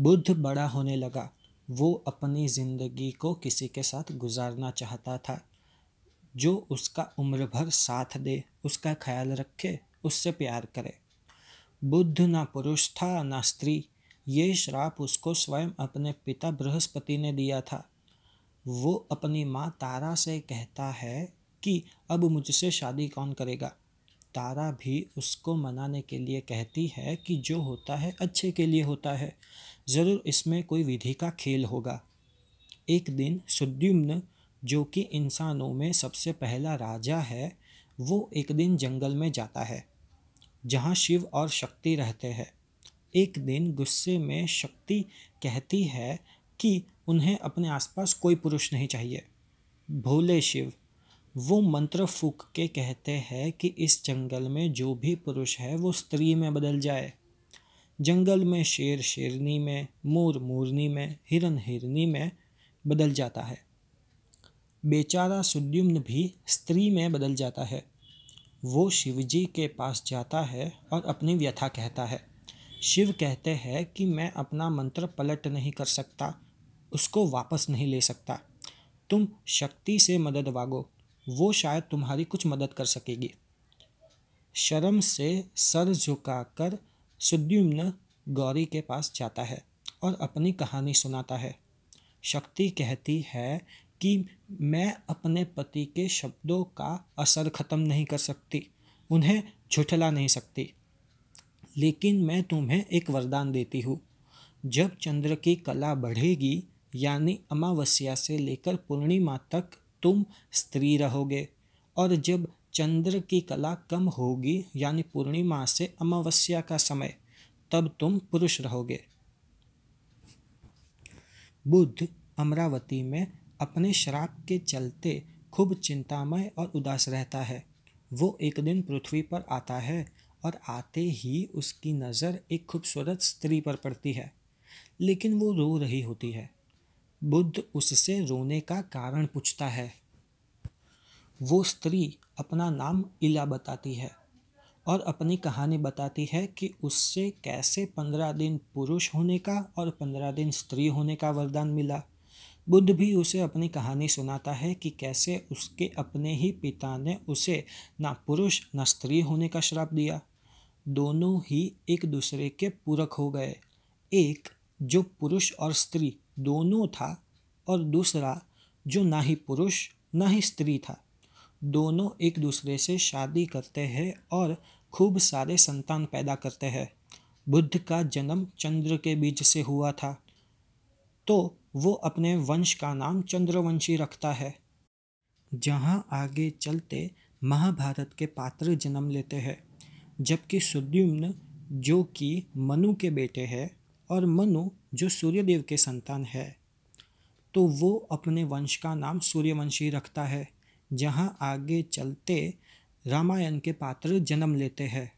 बुद्ध बड़ा होने लगा। वो अपनी ज़िंदगी को किसी के साथ गुजारना चाहता था। जो उसका उम्र भर साथ दे, उसका ख्याल रखे, उससे प्यार करे। बुद्ध ना पुरुष था, ना स्त्री। ये श्राप उसको स्वयं अपने पिता बृहस्पति ने दिया था। वो अपनी माँ तारा से कहता है कि, अब मुझसे शादी कौन करेगा? तारा भी उसको मनाने के लिए कहती है कि जो होता है अच्छे के लिए होता है। ज़रूर इसमें कोई विधि का खेल होगा। एक दिन सुद्युम्न, जो कि इंसानों में सबसे पहला राजा है, वो एक दिन जंगल में जाता है, जहाँ शिव और शक्ति रहते हैं। एक दिन गुस्से में शक्ति कहती है कि उन्हें अपने आसपास कोई पुरुष नहीं चाहिए। भोले शिव वो मंत्र फूक के कहते हैं कि इस जंगल में जो भी पुरुष है, वो स्त्री में बदल जाए। जंगल में शेर शेरनी में, मोर मोरनी में, हिरन हिरनी में बदल जाता है। बेचारा सुद्युम्न भी स्त्री में बदल जाता है। वो शिवजी के पास जाता है और अपनी व्यथा कहता है। शिव कहते हैं कि मैं अपना मंत्र पलट नहीं कर सकता, उसको वापस नहीं ले सकता। तुम शक्ति से मदद मांगो वो शायद तुम्हारी कुछ मदद कर सकेगी। शर्म से सर झुकाकर सुद्युम्न गौरी के पास जाता है और अपनी कहानी सुनाता है। शक्ति कहती है कि मैं अपने पति के शब्दों का असर ख़त्म नहीं कर सकती, उन्हें झुठला नहीं सकती, लेकिन मैं तुम्हें एक वरदान देती हूँ। जब चंद्र की कला बढ़ेगी, यानी अमावस्या से लेकर पूर्णिमा तक तुम स्त्री रहोगे। और जब चंद्र की कला कम होगी, यानी पूर्णिमा से अमावस्या का समय, तब तुम पुरुष रहोगे। बुद्ध अमरावती में अपने श्राप के चलते खूब चिंतामय और उदास रहता है। वो एक दिन पृथ्वी पर आता है और आते ही उसकी नज़र एक खूबसूरत स्त्री पर पड़ती है, लेकिन वो रो रही होती है। बुद्ध उससे रोने का कारण पूछता है। वो स्त्री अपना नाम इला बताती है और अपनी कहानी बताती है कि उससे कैसे पंद्रह दिन पुरुष होने का और पंद्रह दिन स्त्री होने का वरदान मिला। बुद्ध भी उसे अपनी कहानी सुनाता है कि कैसे उसके अपने ही पिता ने उसे ना पुरुष, ना स्त्री होने का श्राप दिया। दोनों ही एक दूसरे के पूरक हो गए। एक जो पुरुष और स्त्री दोनों था और दूसरा जो ना ही पुरुष, ना ही स्त्री था। दोनों एक दूसरे से शादी करते हैं और खूब सारे संतान पैदा करते हैं। बुद्ध का जन्म चंद्र के बीज से हुआ था। तो वो अपने वंश का नाम चंद्रवंशी रखता है। जहाँ आगे चलते महाभारत के पात्र जन्म लेते हैं, जबकि सुद्युम्न, जो कि मनु के बेटे हैं और मनु, जो सूर्यदेव के संतान है तो वो अपने वंश का नाम सूर्यवंशी रखता है, जहाँ आगे चलते रामायण के पात्र जन्म लेते हैं।